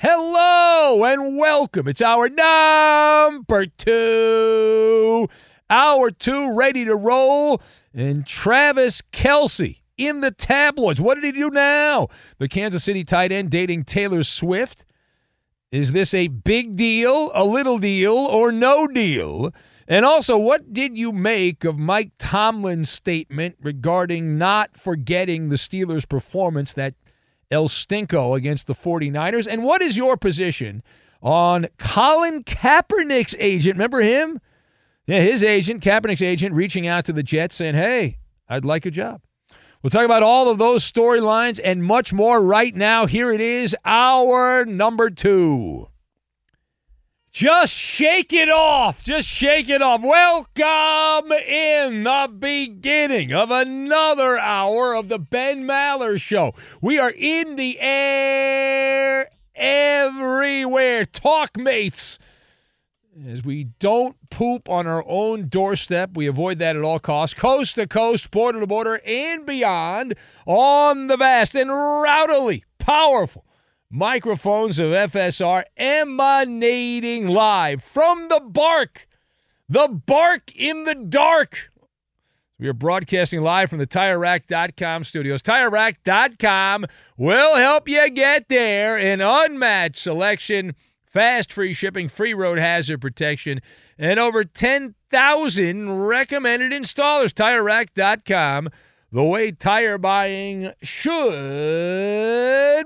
Hello and welcome. It's our number two, hour two, ready to roll. And Travis Kelce in the tabloids. What did he do now? The Kansas City tight end dating Taylor Swift. Is this a big deal, a little deal, or no deal? And also, what did you make of Mike Tomlin's statement regarding not forgetting the Steelers' performance that El Stinko against the 49ers? And what is your position on Colin Kaepernick's agent? Remember him? Yeah, his agent, Kaepernick's agent, reaching out to the Jets saying, hey, I'd like a job. We'll talk about all of those storylines and much more right now. Here it is, our number two. Just shake it off. Just shake it off. Welcome in the beginning of another hour of the Ben Maller Show. We are in the air everywhere. Talk mates. As we don't poop on our own doorstep, we avoid that at all costs. Coast to coast, border to border, and beyond on the vast and rowdily powerful microphones of FSR emanating live from the bark, the bark in the dark. We are broadcasting live from the TireRack.com studios. TireRack.com will help you get there. An unmatched selection, fast free shipping, free road hazard protection, and over 10,000 recommended installers. TireRack.com the way tire buying should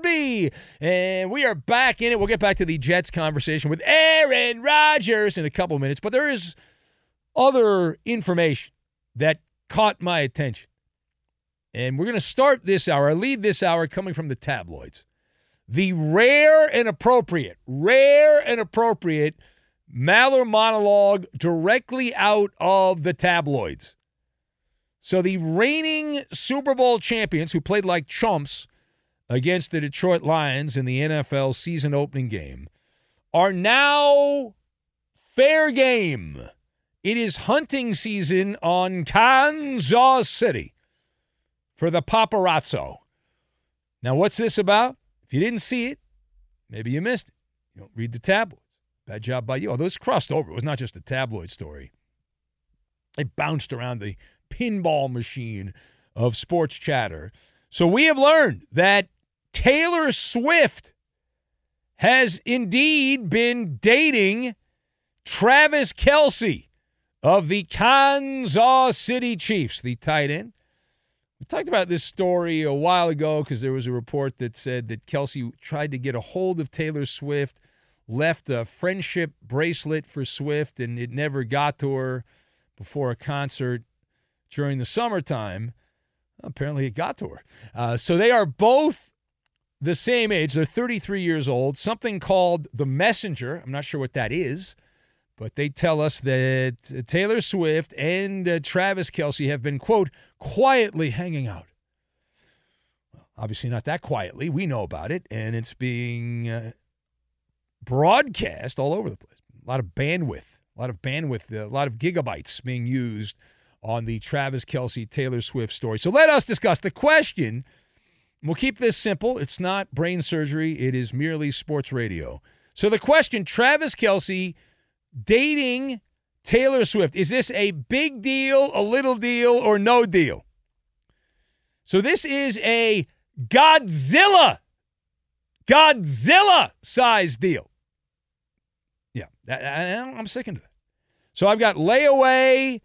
be. And we are back in it. We'll get back to the Jets conversation with Aaron Rodgers in a couple minutes, but there is other information that caught my attention. And we're going to start this hour, lead this hour coming from the tabloids. The rare and appropriate, rare and appropriate Maller monologue directly out of the tabloids. So the reigning Super Bowl champions who played like chumps against the Detroit Lions in the NFL season opening game are now fair game. It is hunting season on Kansas City for the paparazzo. Now, what's this about? If you didn't see it, maybe you missed it. You don't read the tabloids. Bad job by you. Although it's crossed over. It was not just a tabloid story. It bounced around the pinball machine of sports chatter. So we have learned that Taylor Swift has indeed been dating Travis Kelce of the Kansas City Chiefs, the tight end. We talked about this story a while ago because there was a report that said that Kelce tried to get a hold of Taylor Swift, left a friendship bracelet for Swift, and it never got to her before a concert during the summertime. Apparently, it got to her. Uh, so they are both the same age. They're 33 years old. Something called the Messenger. I'm not sure what that is. But they tell us that Taylor Swift and uh, Travis Kelce have been, quote, quietly hanging out. Well, obviously, not that quietly. We know about it, and it's being uh, broadcast all over the place. A lot of bandwidth, a lot of bandwidth, a lot of gigabytes being used on the Travis Kelce Taylor Swift story. So let us discuss the question. We'll keep this simple. It's not brain surgery, it is merely sports radio. So the question Travis Kelce dating Taylor Swift. Is this a big deal, a little deal, or no deal? So this is a Godzilla, Godzilla size deal. Yeah, I'm sticking to that. So I've got layaway,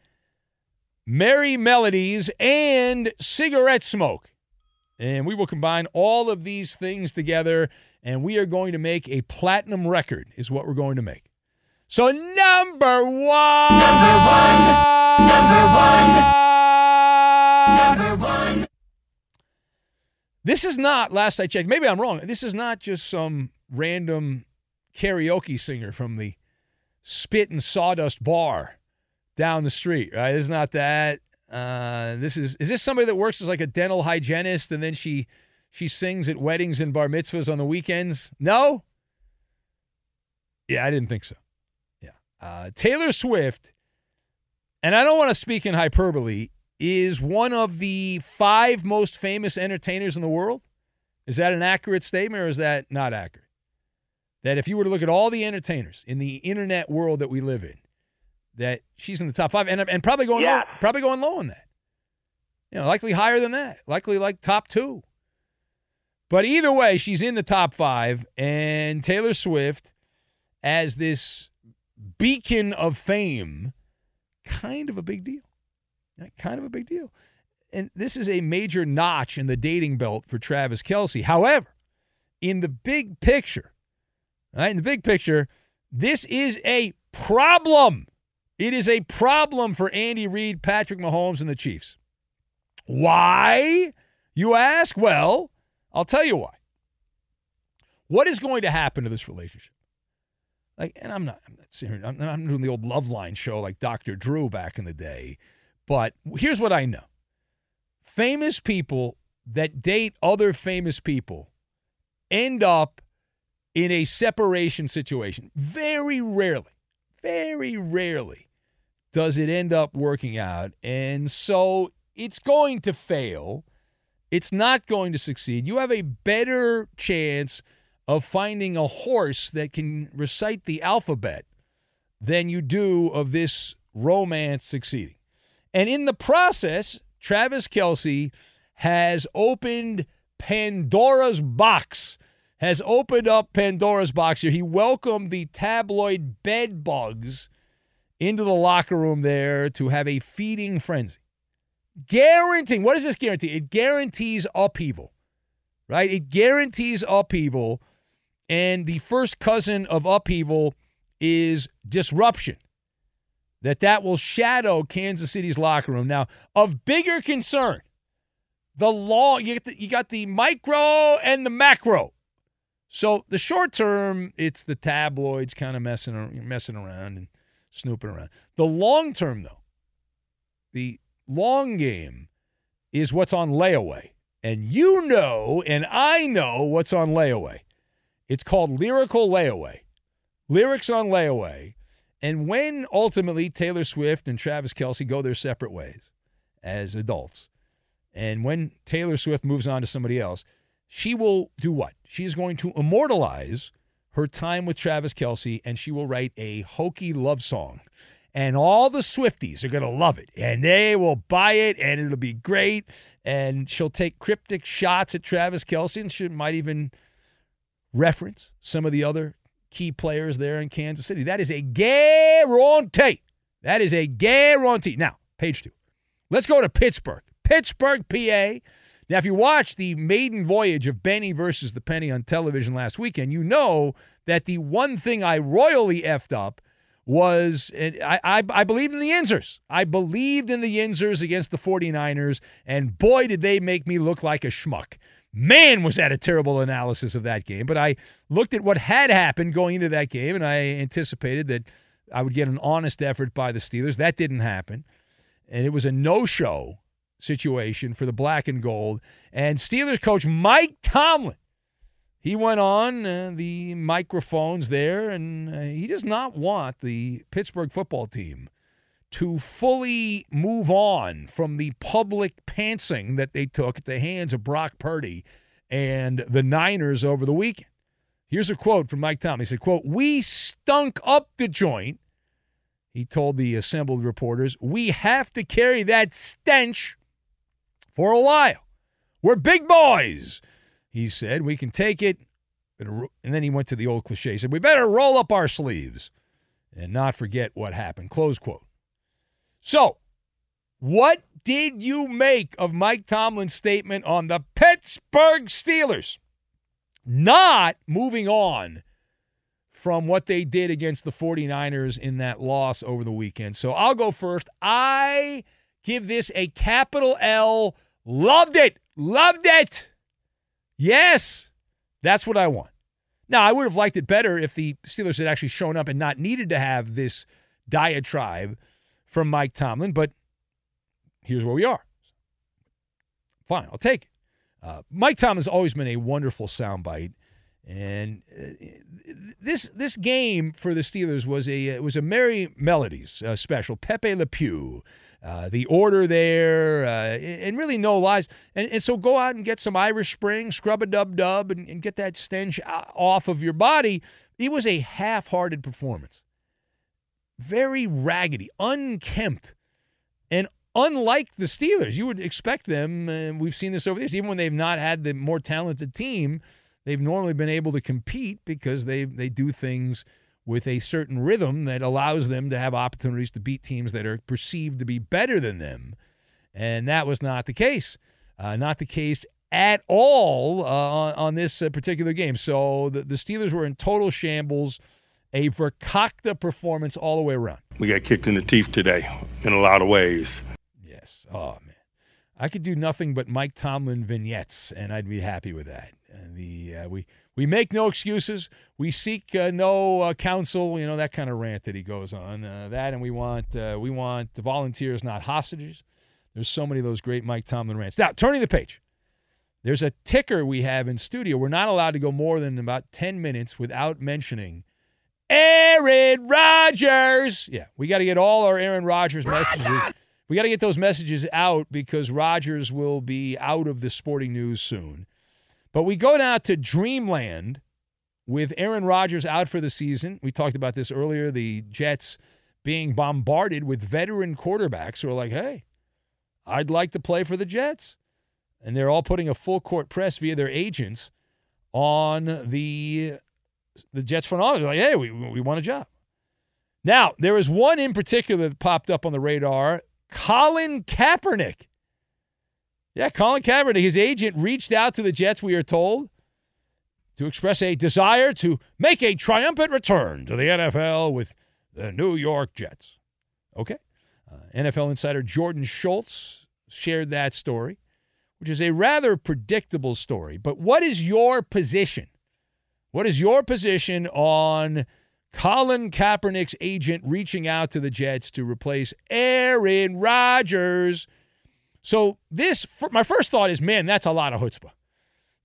merry melodies, and cigarette smoke. And we will combine all of these things together, and we are going to make a platinum record, is what we're going to make. So number one. Number one. Number one. Number one. This is not, last I checked, maybe I'm wrong. This is not just some random karaoke singer from the Spit and Sawdust Bar down the street, right? It's not that. Uh, this is is this somebody that works as like a dental hygienist and then she she sings at weddings and bar mitzvahs on the weekends? No. Yeah, I didn't think so. Yeah, uh, Taylor Swift, and I don't want to speak in hyperbole, is one of the five most famous entertainers in the world. Is that an accurate statement or is that not accurate? That if you were to look at all the entertainers in the internet world that we live in, that she's in the top five and, and probably going yes. low, probably going low on that. You know, likely higher than that, likely like top two. But either way, she's in the top five, and Taylor Swift, as this beacon of fame, kind of a big deal. Kind of a big deal. And this is a major notch in the dating belt for Travis Kelce. However, in the big picture, right, in the big picture, this is a problem. It is a problem for Andy Reid, Patrick Mahomes, and the Chiefs. Why, you ask? Well, I'll tell you why. What is going to happen to this relationship? Like, and I'm not, I'm not serious. I'm, I'm doing the old love line show like Dr. Drew back in the day. But here's what I know famous people that date other famous people end up in a separation situation. Very rarely, very rarely does it end up working out. And so it's going to fail. It's not going to succeed. You have a better chance of finding a horse that can recite the alphabet than you do of this romance succeeding. And in the process, Travis Kelce has opened Pandora's box, has opened up Pandora's box here. He welcomed the tabloid bed bugs into the locker room there to have a feeding frenzy. Guaranteeing, what does this guarantee? It guarantees upheaval, right? It guarantees upheaval and the first cousin of upheaval is disruption. That that will shadow Kansas City's locker room. Now, of bigger concern, the long you, the, you got the micro and the macro. So the short term, it's the tabloids kind of messing messing around and snooping around. The long term, though, the long game is what's on layaway. And you know, and I know what's on layaway. It's called Lyrical Layaway. Lyrics on Layaway. And when ultimately Taylor Swift and Travis Kelce go their separate ways as adults, and when Taylor Swift moves on to somebody else, she will do what? She is going to immortalize her time with Travis Kelce, and she will write a hokey love song. and all the Swifties are going to love it, and they will buy it, and it'll be great. And she'll take cryptic shots at Travis Kelce, and she might even reference some of the other key players there in Kansas City. That is a guarantee. That is a guarantee. Now, page two. Let's go to Pittsburgh. Pittsburgh, PA. Now, if you watched the maiden voyage of Benny versus the Penny on television last weekend, you know that the one thing I royally effed up was I, I, I believed in the Yinzers. I believed in the Yinzers against the 49ers, and boy, did they make me look like a schmuck. Man, was that a terrible analysis of that game. But I looked at what had happened going into that game, and I anticipated that I would get an honest effort by the Steelers. That didn't happen. And it was a no show situation for the black and gold. And Steelers coach Mike Tomlin he went on uh, the microphones there, and uh, he does not want the Pittsburgh football team to fully move on from the public pantsing that they took at the hands of Brock Purdy and the Niners over the weekend. Here's a quote from Mike Tomlin. He said, quote, we stunk up the joint. He told the assembled reporters, we have to carry that stench for a while. We're big boys. He said, We can take it. And then he went to the old cliche. He said, We better roll up our sleeves and not forget what happened. Close quote. So, what did you make of Mike Tomlin's statement on the Pittsburgh Steelers? Not moving on from what they did against the 49ers in that loss over the weekend. So I'll go first. I give this a capital L. Loved it. Loved it. Yes, that's what I want. Now, I would have liked it better if the Steelers had actually shown up and not needed to have this diatribe from Mike Tomlin, but here's where we are. Fine, I'll take it. Uh, Mike Tomlin's always been a wonderful soundbite, and uh, this this game for the Steelers was a was a Merry Melodies uh, special. Pepe Le Pew uh, the order there, uh, and really no lies. And, and, so go out and get some Irish Spring, scrub a dub dub, and, and get that stench off of your body. It was a half hearted performance. Very raggedy, unkempt, and unlike the Steelers, you would expect them, and we've seen this over this, even when they've not had the more talented team, they've normally been able to compete because they, they do things with a certain rhythm that allows them to have opportunities to beat teams that are perceived to be better than them. And that was not the case. Uh, not the case at all uh, on, on, this uh, particular game. So the, the Steelers were in total shambles, a verkakta performance all the way around. We got kicked in the teeth today in a lot of ways. Yes. Oh, man. I could do nothing but Mike Tomlin vignettes, and I'd be happy with that. And the uh, we we make no excuses. We seek uh, no uh, counsel. You know that kind of rant that he goes on. Uh, that and we want uh, we want the volunteers, not hostages. There's so many of those great Mike Tomlin rants. Now, turning the page. There's a ticker we have in studio. We're not allowed to go more than about 10 minutes without mentioning Aaron Rodgers. Yeah, we got to get all our Aaron Rodgers messages. We got to get those messages out because Rodgers will be out of the sporting news soon. But we go now to Dreamland with Aaron Rodgers out for the season. We talked about this earlier. The Jets being bombarded with veteran quarterbacks who are like, hey, I'd like to play for the Jets. And they're all putting a full court press via their agents on the the Jets front office. Like, hey, we, we want a job. Now, there is one in particular that popped up on the radar Colin Kaepernick. Yeah, Colin Kaepernick, his agent reached out to the Jets, we are told, to express a desire to make a triumphant return to the NFL with the New York Jets. Okay. Uh, NFL insider Jordan Schultz shared that story, which is a rather predictable story. But what is your position? What is your position on Colin Kaepernick's agent reaching out to the Jets to replace Aaron Rodgers? So this, my first thought is, man, that's a lot of chutzpah.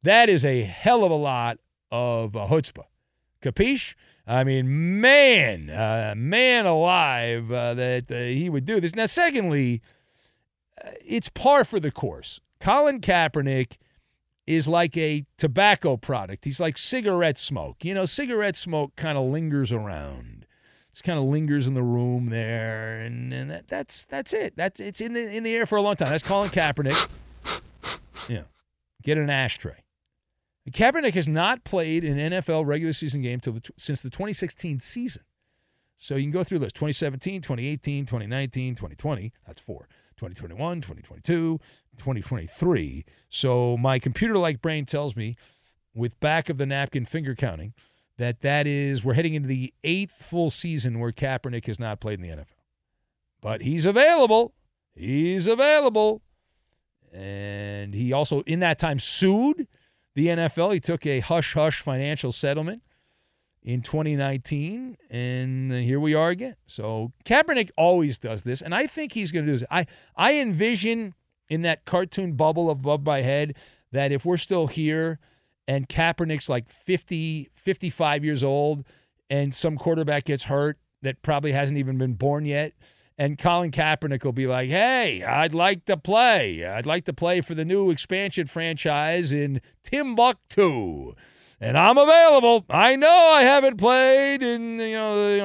That is a hell of a lot of uh, chutzpah. Capiche? I mean, man, uh, man alive uh, that uh, he would do this. Now, secondly, uh, it's par for the course. Colin Kaepernick is like a tobacco product. He's like cigarette smoke. You know, cigarette smoke kind of lingers around. Just kind of lingers in the room there, and, and that, that's that's it. That's it's in the in the air for a long time. That's Colin Kaepernick. Yeah, get an ashtray. Kaepernick has not played an NFL regular season game till the, since the 2016 season. So you can go through this 2017, 2018, 2019, 2020. That's four. 2021, 2022, 2023. So my computer like brain tells me, with back of the napkin finger counting, that that is we're heading into the eighth full season where Kaepernick has not played in the NFL. But he's available. He's available. And he also, in that time, sued the NFL. He took a hush hush financial settlement in 2019, and here we are again. So Kaepernick always does this, and I think he's going to do this. I I envision in that cartoon bubble above my head that if we're still here and Kaepernick's like 50, 55 years old, and some quarterback gets hurt that probably hasn't even been born yet. And Colin Kaepernick will be like, hey, I'd like to play. I'd like to play for the new expansion franchise in Timbuktu and I'm available. I know I haven't played in you know, you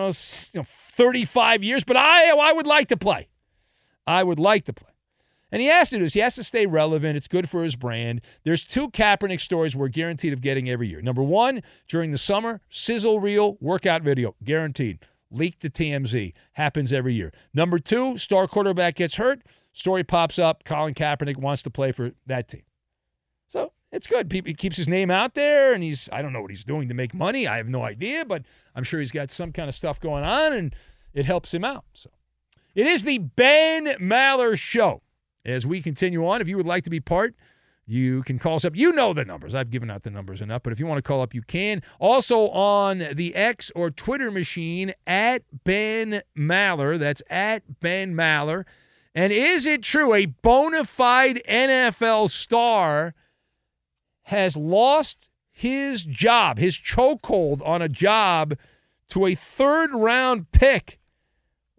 know, 35 years, but I I would like to play. I would like to play. And he has to do this. He has to stay relevant. It's good for his brand. There's two Kaepernick stories we're guaranteed of getting every year. Number one, during the summer, sizzle reel workout video, guaranteed. Leaked to TMZ. Happens every year. Number two, star quarterback gets hurt. Story pops up. Colin Kaepernick wants to play for that team. So it's good. He keeps his name out there, and he's I don't know what he's doing to make money. I have no idea, but I'm sure he's got some kind of stuff going on, and it helps him out. So it is the Ben Maller Show. As we continue on, if you would like to be part, you can call us up. You know the numbers. I've given out the numbers enough, but if you want to call up, you can. Also on the X or Twitter machine at Ben Maller. That's at Ben Maller. And is it true a bona fide NFL star? has lost his job, his chokehold on a job to a third round pick.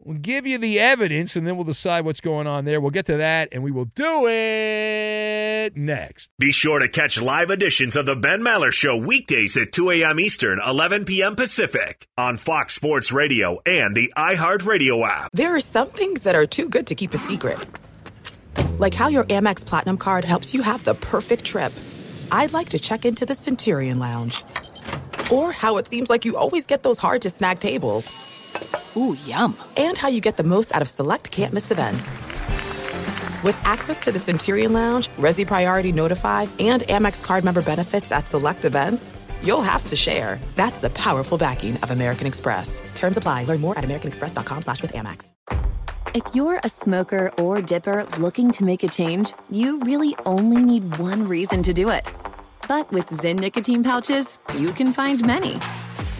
We'll give you the evidence and then we'll decide what's going on there. We'll get to that and we will do it next. Be sure to catch live editions of The Ben Maller Show weekdays at 2 a.m. Eastern, 11 p.m. Pacific on Fox Sports Radio and the iHeartRadio app. There are some things that are too good to keep a secret, like how your Amex Platinum card helps you have the perfect trip. I'd like to check into the Centurion Lounge. Or how it seems like you always get those hard to snag tables. Ooh, yum. And how you get the most out of select can't miss events. With access to the Centurion Lounge, Resy Priority Notified, and Amex card member benefits at select events, you'll have to share. That's the powerful backing of American Express. Terms apply. Learn more at americanexpress.com slash with Amex. If you're a smoker or dipper looking to make a change, you really only need one reason to do it. But with Zyn nicotine pouches, you can find many.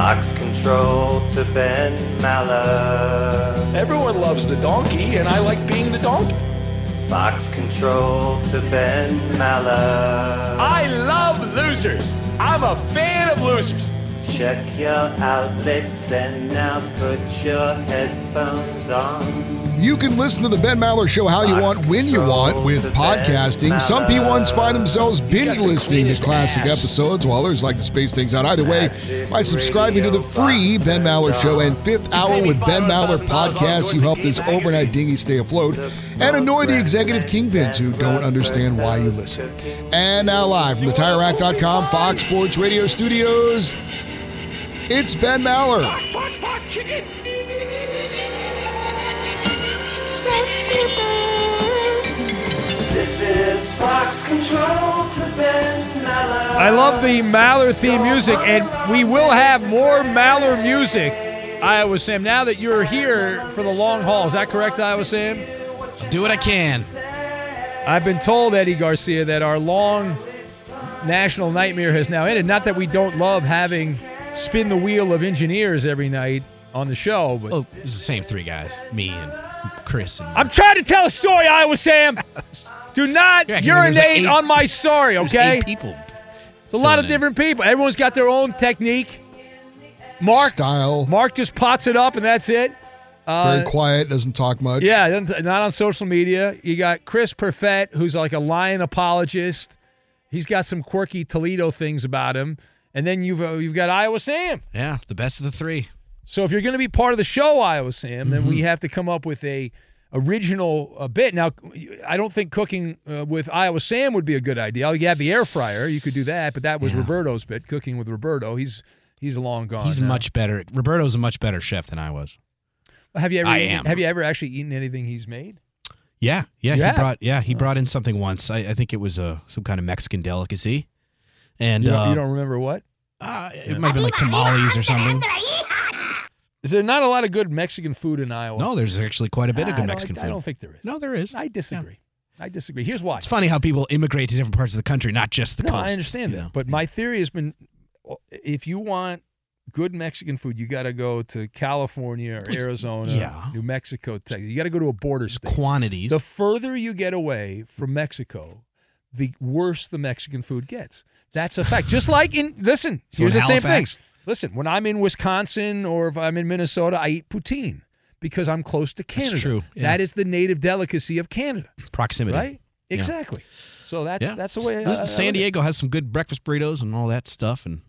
Fox control to Ben Maller. Everyone loves the donkey, and I like being the donkey. Fox control to Ben Maller. I love losers. I'm a fan of losers. Check your outlets and now put your headphones on. You can listen to the Ben Maller Show how you want, when you want, with podcasting. Some P1s find themselves binge listening to classic episodes, while others like to space things out. Either way, by subscribing to the free Ben Maller Show and Fifth Hour with Ben Maller podcast, you help this overnight dinghy stay afloat and annoy the executive kingpins who don't understand why you listen. And now, live from the TireRack.com Fox Sports Radio studios, it's Ben Maller. This is Fox control to Ben Maller. I love the Maller theme music, and we will have more Maller music. Iowa Sam, now that you're here for the long haul, is that correct, Iowa Sam? Do what I can. I've been told, Eddie Garcia, that our long national nightmare has now ended. Not that we don't love having spin the wheel of engineers every night on the show, but Oh, it's the same three guys, me and Chris. And I'm trying to tell a story, Iowa Sam. Do not You're like urinate eight- on my story, there's okay? eight people. It's a lot of in. different people. Everyone's got their own technique. Mark Style. Mark just pots it up and that's it. Uh, Very quiet, doesn't talk much. yeah, not on social media. You got Chris Perfett, who's like a lion apologist. He's got some quirky Toledo things about him. And then you've uh, you've got Iowa Sam. Yeah, the best of the three. So if you're going to be part of the show, Iowa Sam, then Mm-hmm. we have to come up with a original uh, bit. Now, I don't think cooking uh, with Iowa Sam would be a good idea. You have the air fryer, you could do that, but that was Roberto's bit. Cooking with Roberto, he's he's long gone. He's now. much better. Roberto's a much better chef than I was. Have you ever? I am. Have you ever actually eaten anything he's made? Yeah, yeah. You he have? brought yeah he brought in something once. I, I think it was a some kind of Mexican delicacy, and You don't, uh, you don't remember what? uh, it might have been like tamales or something. Is there not a lot of good Mexican food in Iowa? No, there's actually quite a bit I of good Mexican I food. I don't think there is. No, there is. I disagree. I disagree. Here's why. It's funny how people immigrate to different parts of the country, not just the no, coast. I understand that. know? But my theory has been if you want good Mexican food, you got to go to California or Arizona, yeah. New Mexico, Texas. You got to go to a border state. quantities. The further you get away from Mexico, the worse the Mexican food gets. That's a fact. Just like in listen, So here's the same thing. Listen, when I'm in Wisconsin or if I'm in Minnesota, I eat poutine because I'm close to Canada. true, yeah. That is the native delicacy of Canada, proximity. right? Yeah. Exactly. So that's Yeah. that's the way. I- Listen, I San look it. Diego has some good breakfast burritos and all that stuff, and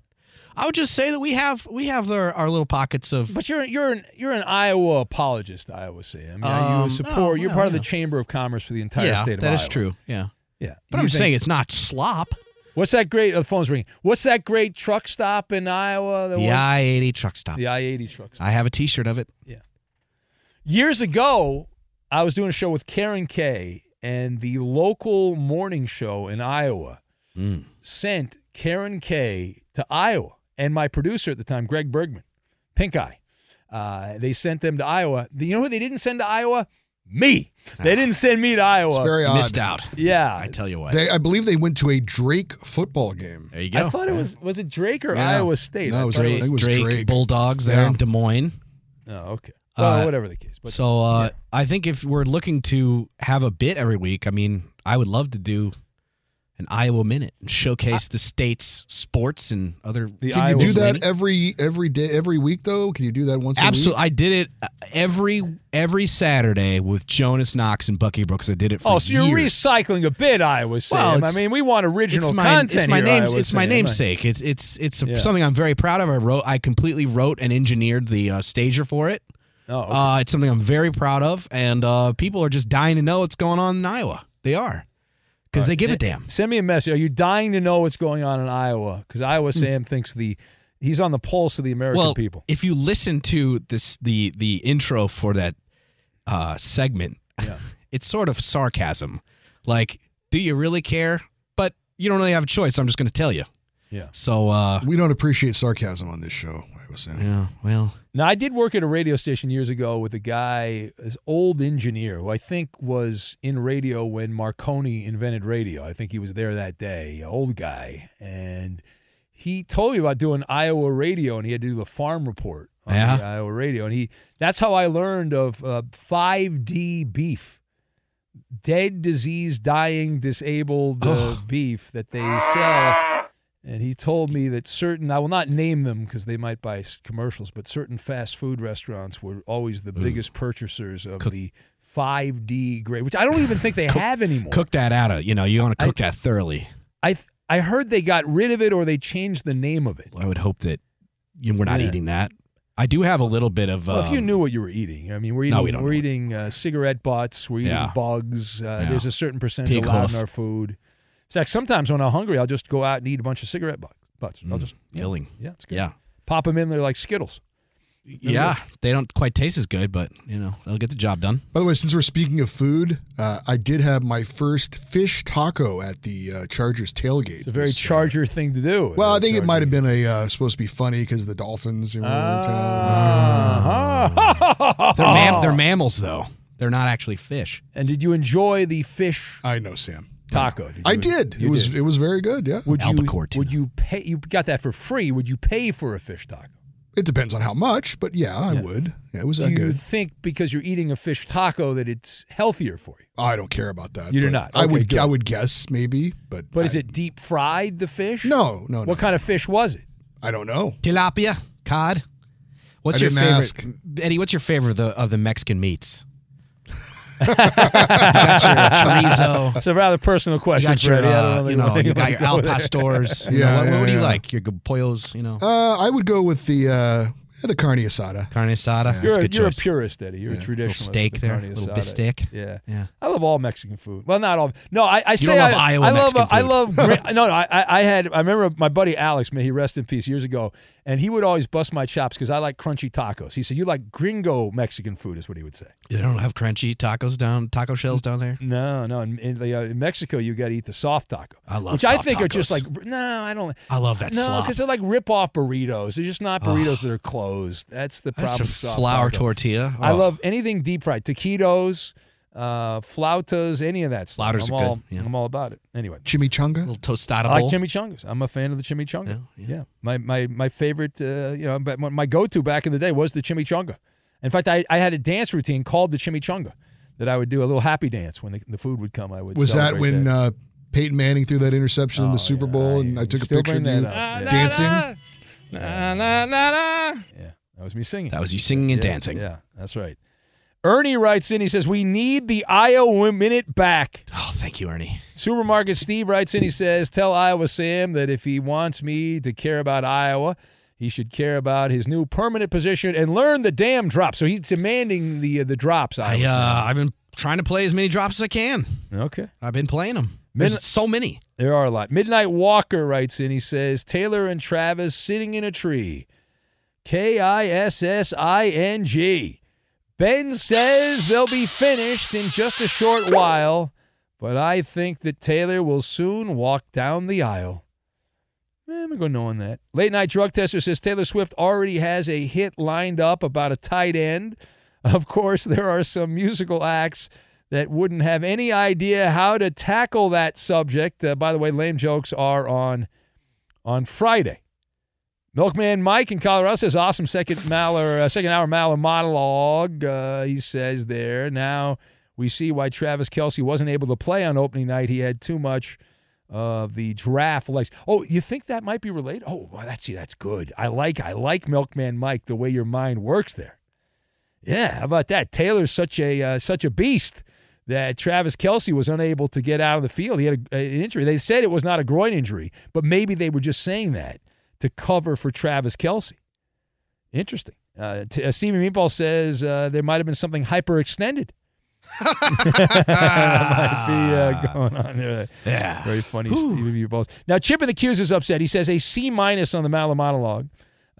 I would just say that we have we have our, our little pockets of. But you're you're an you're an Iowa apologist, Iowa Sam. Yeah, Um, you support. oh, you're well, part of the Chamber of Commerce for the entire yeah, state of that Iowa. That is true. Yeah, Yeah, but You I'm think- saying it's not slop. What's that great? The phone's ringing. What's that great truck stop in Iowa? The one- I-80 truck stop. the I eighty truck stop. I have a T-shirt of it. Yeah. Years ago, I was doing a show with Karen Kay, and the local morning show in Iowa Mm. sent Karen Kay to Iowa, and my producer at the time, Greg Bergman, Pink Eye. Uh, they sent them to Iowa. You know who they didn't send to Iowa? Me. They didn't send me to Iowa. It's very odd. Missed out. Yeah. I tell you what. They, I believe they went to a Drake football game. there you go. I thought it was was it Drake or Yeah. Iowa State? No, I it was thought Drake. It was Drake, Drake. Bulldogs there Yeah. in Des Moines. Oh, okay. Well, Uh, whatever the case. But so uh, I think if we're looking to have a bit every week, I mean, I would love to do an Iowa minute and showcase the state's sports and other. The Can Iowa you do that winning. every every day, every week though? Can you do that once a Absolutely, week? I did it uh, every every Saturday with Jonas Knox and Bucky Brooks. I did it for oh, so you're recycling a bit, Iowa Sam. Well, I mean, we want original it's my, content. It's my name. Iowa It's my namesake. It's it's it's Yeah. something I'm very proud of. I wrote. I completely wrote and engineered the uh, stager for it. Oh, okay. uh, it's something I'm very proud of, and uh, people are just dying to know what's going on in Iowa. They are because they give a damn. Send me a message. Are you dying to know what's going on in Iowa? Because Iowa Sam thinks the he's on the pulse of the American Hmm. well, people. if you listen to this, the the intro for that uh, segment, it's sort of sarcasm. Like, do you really care? But you don't really have a choice. I'm just going to tell you. Yeah. So uh, We don't appreciate sarcasm on this show. I was saying. yeah, well, Now, I did work at a radio station years ago with a guy, this old engineer, who I think was in radio when Marconi invented radio. I think he was there that day, old guy. And he told me about doing Iowa radio, and he had to do the farm report on Yeah? the Iowa radio. And he that's how I learned of uh, 5D beef. Dead, diseased, dying, disabled uh, beef that they sell. And he told me that certain, I will not name them because they might buy commercials, but certain fast food restaurants were always the biggest purchasers of the 5D grade, which I don't even think they have anymore. cook that out of you know you want to cook that thoroughly. I I heard they got rid of it or they changed the name of it. I would hope that you, we're not Yeah. eating that. I do have a little bit of. Well, if you um, knew what you were eating, I mean, we're eating, No, we we're eating uh, cigarette butts, we're eating Yeah. bugs. Uh, Yeah. There's a certain percentage allowed hoof. in our food. In fact, sometimes when I'm hungry, I'll just go out and eat a bunch of cigarette bu- butts. I'll just yeah, Mm, filling. Yeah, it's good. Yeah. Pop them in there like Skittles. Yeah, they don't quite taste as good, but you know they'll get the job done. By the way, since we're speaking of food, uh, I did have my first fish taco at the uh, Chargers tailgate. It's a very this, uh, Charger thing to do. well, I think it might have been a uh, supposed to be funny because the Dolphins were in Ah. town. Uh-huh. They're mam- they're mammals though. They're not actually fish. And did you enjoy the fish I know, Sam. Taco? Did I did. It was did. it was very good. Yeah. Would you Albacore tuna. would you pay? You got that for free. Would you pay for a fish taco? It depends on how much, but yeah, I Yeah. would. Yeah, it was Do that you think because you're eating a fish taco that it's healthier for you? I don't care about that. You do but not. I would good. I would guess maybe, but But is it deep fried the fish? No, no, no. What kind of fish was it? I don't know. Tilapia, cod. What's I your didn't favorite, ask. Eddie? What's your favorite of the, of the Mexican meats? You got your chorizo. It's a rather personal You question, got your, Freddie. I don't uh, really you know, wanna you got your go al there. pastors. You know, Yeah, what, yeah, what do you like? Your pollos, you know, Uh, I would go with the uh, the carne asada. carne asada. That's You're, a a, good you're a purist, Eddie. You're a Yeah. traditionalist. Little steak with the there, carne little asada. bistek. Yeah. Yeah. I love all Mexican food. Well, not all. No, I, I say don't love I, Iowa I love. Mexican I love. gra- no, no. I, I I had. I remember my buddy Alex. May he rest in peace. Years ago, and he would always bust my chops because I like crunchy tacos. He said, "You like gringo Mexican food," is what he would say. They don't have crunchy tacos down, taco shells down there. No, no. In, in, the, uh, in Mexico, you got to eat the soft taco. I love which I soft think are just like no, I don't. I love that no, because they're like rip-off burritos. They're just not burritos that are closed. That's the That's problem. a soft flour taco. tortilla. I Oh. love anything deep fried. Taquitos, uh, flautas, any of that stuff. Flouters I'm are all, good, yeah. I'm all about it. Anyway, Chimichanga. little tostada I like chimichangas. I'm a fan of the chimichanga. Yeah, Yeah, yeah. My my my favorite. Uh, you know, but my- my go-to back in the day was the chimichanga. In fact, I, I had a dance routine called the chimichanga that I would do a little happy dance when the, the food would come. I would. Was that celebrate when uh, Peyton Manning threw that interception in Oh, the Super yeah, Bowl I- and I took a picture of bring you that up, yeah. dancing? Yeah, that was me singing. That was you singing and Yeah, dancing. Yeah, that's right. Ernie writes in. He says we need the Iowa minute back. Oh, thank you, Ernie. Supermarket Steve writes in. He says, "Tell Iowa Sam that if he wants me to care about Iowa, he should care about his new permanent position and learn the damn drop." So he's demanding the uh, the drops. I, Iowa uh, I've been trying to play as many drops as I can. Okay. I've been playing them. There's Min- so many. There are a lot. Midnight Walker writes in. He says Taylor and Travis sitting in a tree. K I S S I N G. Ben says they'll be finished in just a short while, but I think that Taylor will soon walk down the aisle. Eh, I'm going to go knowing that. Late night drug tester says Taylor Swift already has a hit lined up about a tight end. Of course, there are some musical acts that wouldn't have any idea how to tackle that subject. Uh, by the way, lame jokes are on on Friday. Milkman Mike in Colorado says awesome second Maller, uh, second hour Maller monologue. Uh, he says there now we see why Travis Kelce wasn't able to play on opening night. He had too much of the giraffe legs. Oh, you think that might be related? Oh, well, that's that's good. I like I like Milkman Mike the way your mind works there. Yeah, how about that? Taylor's such a uh, such a beast that Travis Kelce was unable to get out of the field. He had a, an injury. They said it was not a groin injury, but maybe they were just saying that to cover for Travis Kelce. Interesting. Uh, t- uh, Stevie Meatball says uh, there might have been something hyperextended. might be uh, going on there. Yeah. Very funny, Stevie Meatballs. Now, Chip in the Q's is upset. He says a C minus on the Maller monologue.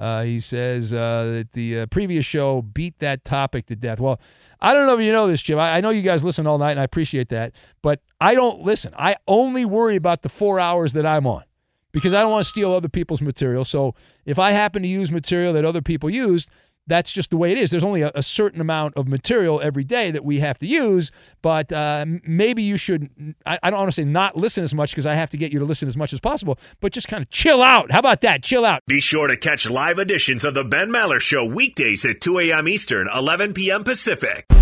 Uh, he says uh, that the uh, previous show beat that topic to death. Well, I don't know if you know this, Jim. I, I know you guys listen all night, and I appreciate that. But I don't listen. I only worry about the four hours that I'm on because I don't want to steal other people's material. So if I happen to use material that other people used, that's just the way it is. There's only a, a certain amount of material every day that we have to use, but uh, maybe you should, I, I don't want to say not listen as much because I have to get you to listen as much as possible, but just kind of chill out. How about that? Chill out. Be sure to catch live editions of The Ben Maller Show weekdays at 2 a.m. Eastern, 11 p.m. Pacific.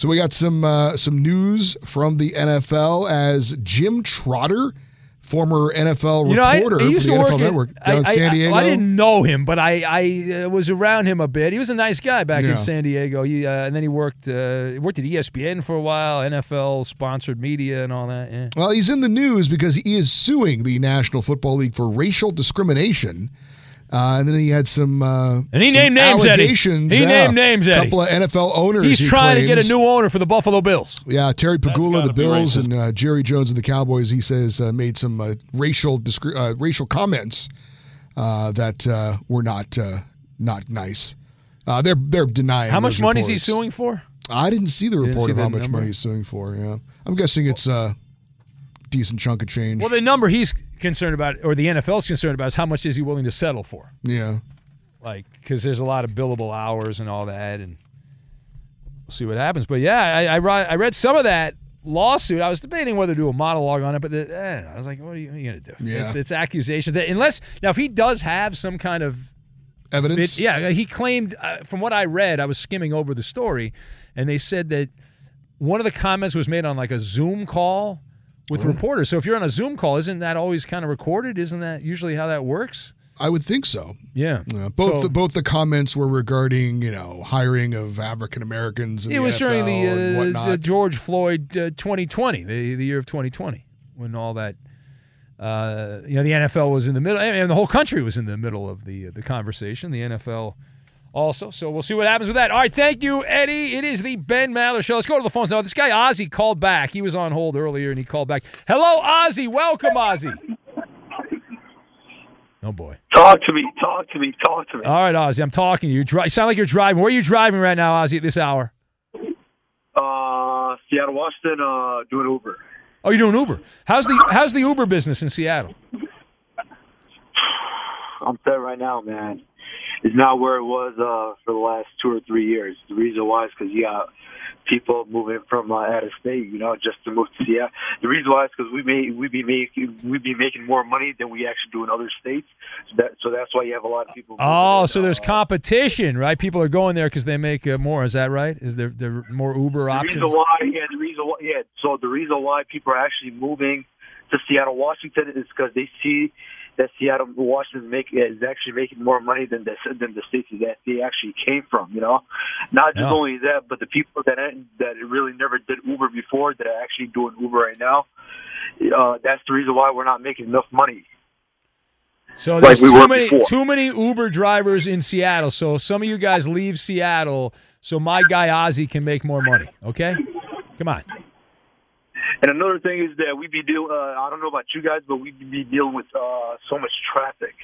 So we got some uh, some news from the NFL as Jim Trotter, former NFL You know, reporter I used for the NFL at- Network I, in I- San I- Diego. I didn't know him, but I, I uh, was around him a bit. He was a nice guy back Yeah. in San Diego. He, uh, and then he worked uh, worked at ESPN for a while, NFL sponsored media and all that. Yeah. Well, he's in the news because he is suing the National Football League for racial discrimination. Uh, and then he had some uh, And he some named names, Eddie. He yeah. named names, A Eddie. couple of NFL owners. He's he trying to get a new owner for the Buffalo Bills. Yeah, Terry Pegula, the Bills, and uh, Jerry Jones of the Cowboys. He says uh, made some uh, racial discri- uh, racial comments uh, that uh, were not uh, not nice. Uh, they're they're denying. How much those money is he suing for? I didn't see the You report see of how much number? money he's suing for. Yeah, I'm guessing it's a decent chunk of change. Well, the number he's concerned about, or the NFL's concerned about, is how much is he willing to settle for? yeah. Like, because there's a lot of billable hours and all that, and we'll see what happens. But yeah, I, I, I read some of that lawsuit. I was debating whether to do a monologue on it, but the, I don't know. I was like, what are you, you going to do? Yeah. It's, it's accusations that, unless, now, if he does have some kind of Evidence. It- yeah, he claimed, uh, from what I read, I was skimming over the story, and they said that one of the comments was made on like a Zoom call with reporters. So if you're on a Zoom call, isn't that always kind of recorded? Isn't that usually how that works? I would think so. Yeah. Yeah, both So- the both the comments were regarding you know hiring of African Americans. It was during and the, uh, the George Floyd uh, 2020, the, the year of 2020, when all that, uh, you know, the NFL was in the middle, and the whole country was in the middle of the the conversation. The NFL also. So we'll see what happens with that. All right, thank you, Eddie. It is the Ben Maller Show. Let's go to the phones now. This guy Ozzy called back. He was on hold earlier, and he called back. Hello, Ozzy. Welcome, Ozzy. Oh boy. Talk to me. Talk to me. Talk to me. All right, Ozzy. I'm talking to you. Dri- you sound like you're driving. Where are you driving right now, Ozzy? At this hour? Uh, Seattle, Washington, uh, doing Uber. Oh, you're doing Uber. How's the How's the Uber business in Seattle? I'm you right now, man. It's not where it was uh, for the last two or three years. The reason why is because you got people moving from uh, out of state, you know, just to move to Seattle. The reason why is because we may we be making we be making more money than we actually do in other states. So that so that's why you have a lot of people. Oh, so there's competition, right? People are going there because they make uh, more. Is that right? Is there there more Uber The options? reason why, yeah, the reason why, yeah. So the reason why people are actually moving to Seattle, Washington, is because they see that Seattle, Washington, is make is actually making more money than the than the states that they actually came from. You know, not just Yeah. only that, but the people that that really never did Uber before that are actually doing Uber right now. Uh, that's the reason why we're not making enough money. So like there's we too many before. too many Uber drivers in Seattle. So some of you guys leave Seattle so my guy Ozzy can make more money. Okay, come on. And another thing is that we be deal. Uh, I don't know about you guys, but we be dealing with uh, so much traffic.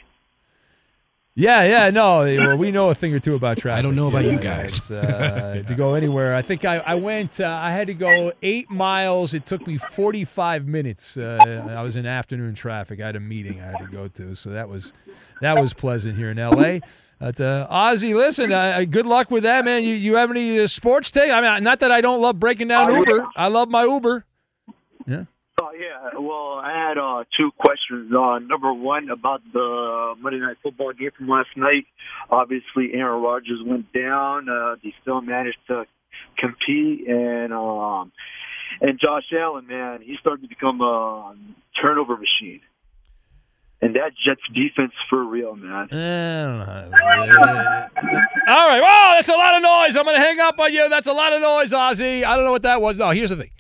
Yeah, yeah, no, well, we know a thing or two about traffic. I don't know about Yeah, you guys. it's, uh, to go anywhere, I think I, I went. Uh, I had to go eight miles. It took me forty-five minutes. Uh, I was in afternoon traffic. I had a meeting I had to go to, so that was that was pleasant here in L.A. But uh, Ozzy, listen, uh, good luck with that, man. You you have any uh, sports take? I mean, not that I don't love breaking down Oh, Uber. I love my Uber. Yeah. Oh yeah. Well, I had uh, two questions. Uh, number one about the Monday Night Football game from last night. Obviously, Aaron Rodgers went down. Uh, they still managed to compete, and um, and Josh Allen, man, he started to become a turnover machine. And that Jets defense for real, man. All right. Wow, that's a lot of noise. I'm going to hang up on you. That's a lot of noise, Ozzy. I don't know what that was. No, here's the thing.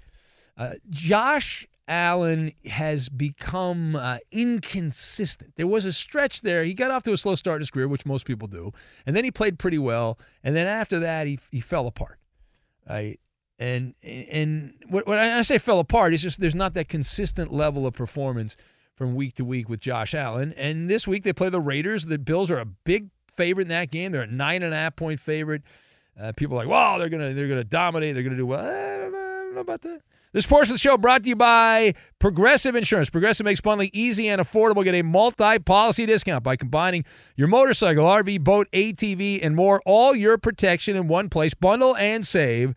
Uh, Josh Allen has become uh, inconsistent. There was a stretch there. He got off to a slow start in his career, which most people do, and then he played pretty well. And then after that, he he fell apart. Right? And and what, when I say fell apart, it's just there's not that consistent level of performance from week to week with Josh Allen. And this week they play the Raiders. The Bills are a big favorite in that game. They're a nine and a half point favorite. Uh, people are like, wow, they're gonna they're gonna dominate. They're gonna do well. I don't know, I don't know about that. This portion of the show brought to you by Progressive Insurance. Progressive makes bundling easy and affordable. Get a multi-policy discount by combining your motorcycle, RV, boat, ATV, and more. All your protection in one place. Bundle and save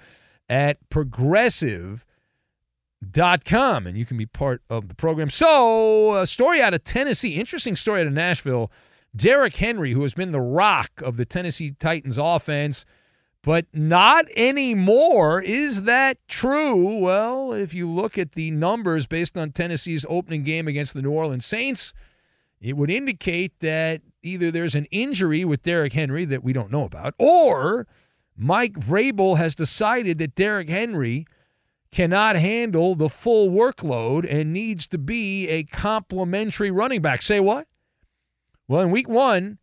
at Progressive dot com and you can be part of the program so a story out of tennessee interesting story out of nashville derrick henry who has been the rock of the tennessee titans offense but not anymore is that true well if you look at the numbers based on tennessee's opening game against the new orleans saints it would indicate that either there's an injury with derrick henry that we don't know about or mike vrabel has decided that derrick henry cannot handle the full workload and needs to be a complementary running back. Say what? Well, in week one,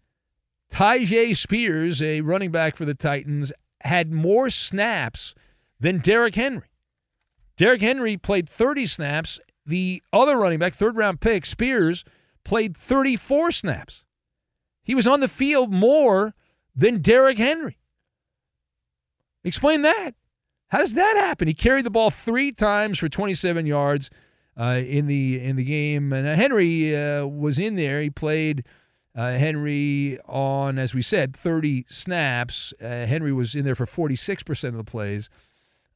Tyjae Spears, a running back for the Titans, had more snaps than Derrick Henry. Derrick Henry played 30 snaps. The other running back, third round pick, Spears, played 34 snaps. He was on the field more than Derrick Henry. Explain that. How does that happen? He carried the ball three times for 27 yards uh, in the in the game, and uh, Henry uh, was in there. He played uh, Henry on, as we said, 30 snaps. Uh, Henry was in there for 46 percent of the plays,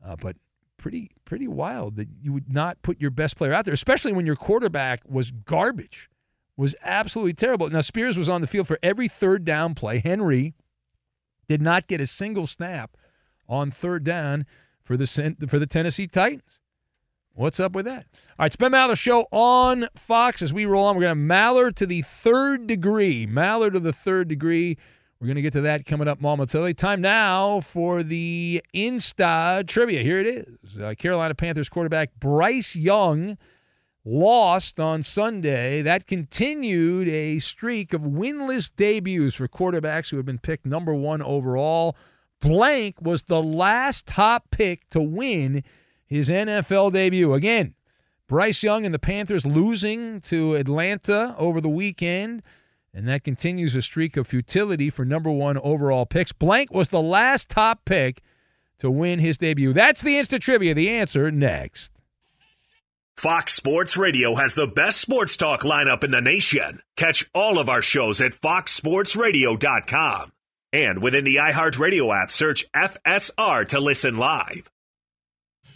uh, but pretty pretty wild that you would not put your best player out there, especially when your quarterback was garbage, was absolutely terrible. Now Spears was on the field for every third down play. Henry did not get a single snap on third down for the for the Tennessee Titans. What's up with that? All right, it's Ben Maller Show on Fox as we roll on. We're going to Maller to the third degree. Maller to the third degree. We're going to get to that coming up momentarily. Time now for the Insta trivia. Here it is. Uh, Carolina Panthers quarterback Bryce Young lost on Sunday. That continued a streak of winless debuts for quarterbacks who have been picked number one overall. Blank was the last top pick to win his NFL debut. Again, Bryce Young and the Panthers losing to Atlanta over the weekend, and that continues a streak of futility for number one overall picks. Blank was the last top pick to win his debut. That's the instant trivia. The answer next. Fox Sports Radio has the best sports talk lineup in the nation. Catch all of our shows at foxsportsradio.com. And within the iHeartRadio app, search FSR to listen live.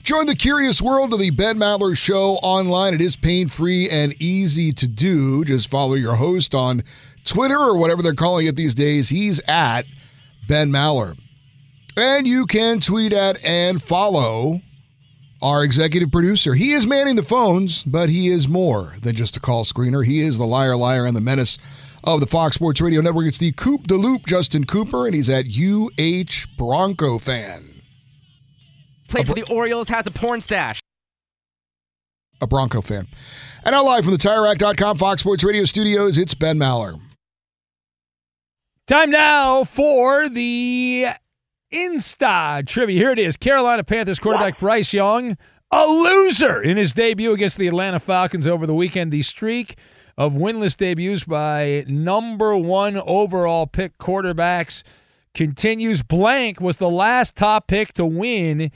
Join the curious world of the Ben Maller Show online. It is pain free and easy to do. Just follow your host on Twitter or whatever they're calling it these days. He's at Ben Maller. And you can tweet at and follow our executive producer. He is manning the phones, but he is more than just a call screener. He is the liar, liar, and the menace of the Fox Sports Radio Network. It's the Coop de Loop, Justin Cooper, and he's at UH Bronco fan. Played for the Orioles, has a porn stash. A Bronco fan. And now live from the TireRack.com Fox Sports Radio studios, it's Ben Maller. Time now for the Insta trivia. Here it is. Carolina Panthers quarterback Bryce Young, a loser in his debut against the Atlanta Falcons over the weekend. The streak of winless debuts by number one overall pick quarterbacks continues. Blank was the last top pick to win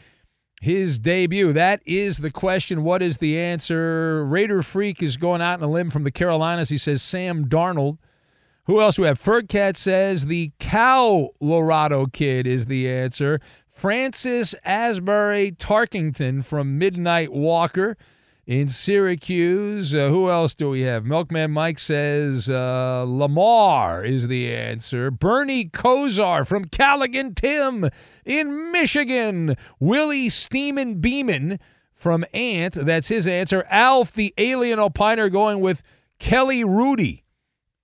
his debut. That is the question. What is the answer? Raider Freak is going out on a limb from the Carolinas. He says Sam Darnold. Who else we have? Fergcat says the Cow Lorado kid is the answer. Francis Asbury Tarkington from Midnight Walker in Syracuse. Uh, who else do we have? Milkman Mike says uh, Lamar is the answer. Bernie Kosar from Callaghan Tim in Michigan. Willie Steeman Beeman from Ant. That's his answer. Alf, the alien opiner, going with Kelly Rudy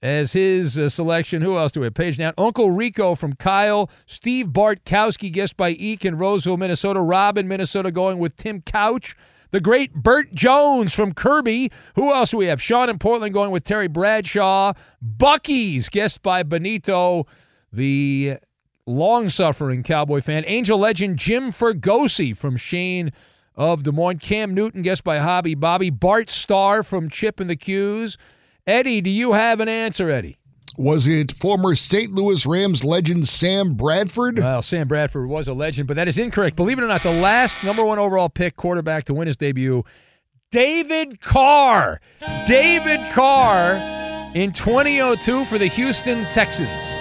as his uh, selection. Who else do we have? Page down. Uncle Rico from Kyle. Steve Bartkowski, guest by Eek in Roseville, Minnesota. Robin, Minnesota, going with Tim Couch. The great Bert Jones from Kirby. Who else do we have? Sean in Portland going with Terry Bradshaw. Bucky's, guest by Benito, the long suffering Cowboy fan. Angel legend Jim Fregosi from Shane of Des Moines. Cam Newton, guest by Hobby Bobby. Bart Starr from Chip and the Q's. Eddie, do you have an answer, Eddie? Was it former St. Louis Rams legend Sam Bradford? Well, Sam Bradford was a legend, but that is incorrect. Believe it or not, the last number one overall pick quarterback to win his debut, David Carr. David Carr in 2002 for the Houston Texans.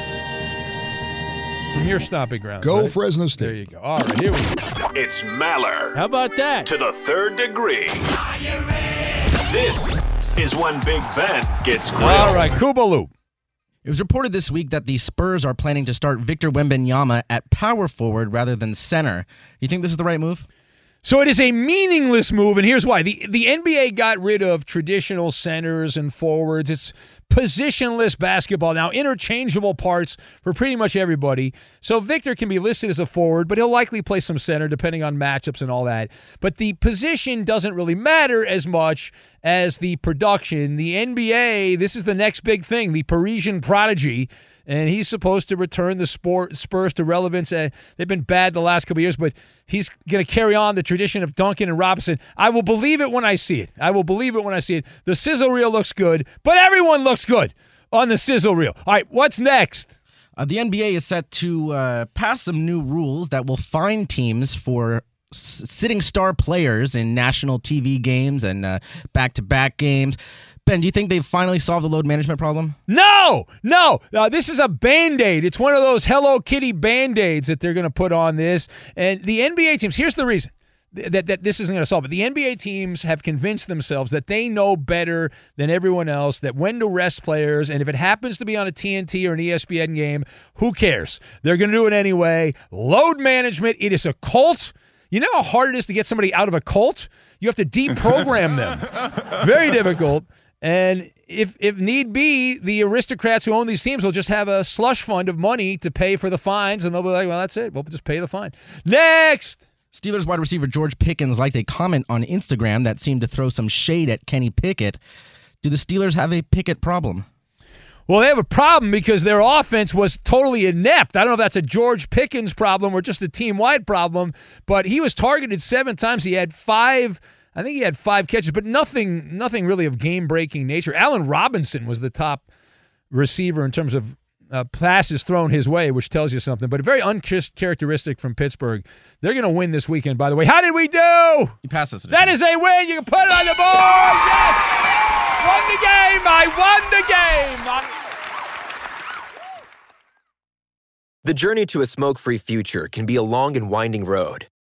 From your stomping ground. Go right? Fresno State. There you go. All right, here we go. It's Maller. How about that? To the third degree. This is when Big Ben gets grilled. All right, Kuba Loop. It was reported this week that the Spurs are planning to start Victor Wembanyama at power forward rather than center. Do you think this is the right move? So it is a meaningless move, and here's why. The the NBA got rid of traditional centers and forwards. It's positionless basketball now, interchangeable parts for pretty much everybody. So Victor can be listed as a forward, but he'll likely play some center depending on matchups and all that. But the position doesn't really matter as much as the production. The NBA, this is the next big thing, the Parisian prodigy and he's supposed to return the sport Spurs to relevance. Uh, they've been bad the last couple of years, but he's going to carry on the tradition of Duncan and Robinson. I will believe it when I see it. I will believe it when I see it. The sizzle reel looks good, but everyone looks good on the sizzle reel. All right, what's next? Uh, the NBA is set to uh, pass some new rules that will fine teams for sitting star players in national TV games and back to back games. Ben, do you think they've finally solved the load management problem? No, no. Uh, this is a band aid. It's one of those Hello Kitty band aids that they're going to put on this. And the NBA teams, here's the reason that, that this isn't going to solve it. The NBA teams have convinced themselves that they know better than everyone else that when to rest players, and if it happens to be on a TNT or an ESPN game, who cares? They're going to do it anyway. Load management, it is a cult. You know how hard it is to get somebody out of a cult? You have to deprogram them. Very difficult. And if if need be, the aristocrats who own these teams will just have a slush fund of money to pay for the fines, and they'll be like, "Well, that's it. We'll just pay the fine." Next. Steelers wide receiver George Pickens liked a comment on Instagram that seemed to throw some shade at Kenny Pickett. Do the Steelers have a Pickett problem? Well, they have a problem because their offense was totally inept. I don't know if that's a George Pickens problem or just a team wide problem, but he was targeted seven times. He had five. I think he had five catches, but nothing, nothing really of game breaking nature. Allen Robinson was the top receiver in terms of uh, passes thrown his way, which tells you something. But very uncharacteristic from Pittsburgh. They're going to win this weekend, by the way. How did we do? You passed us. That is a win. You can put it on the board. Yes, won the game. I won the game. I- The journey to a smoke free future can be a long and winding road,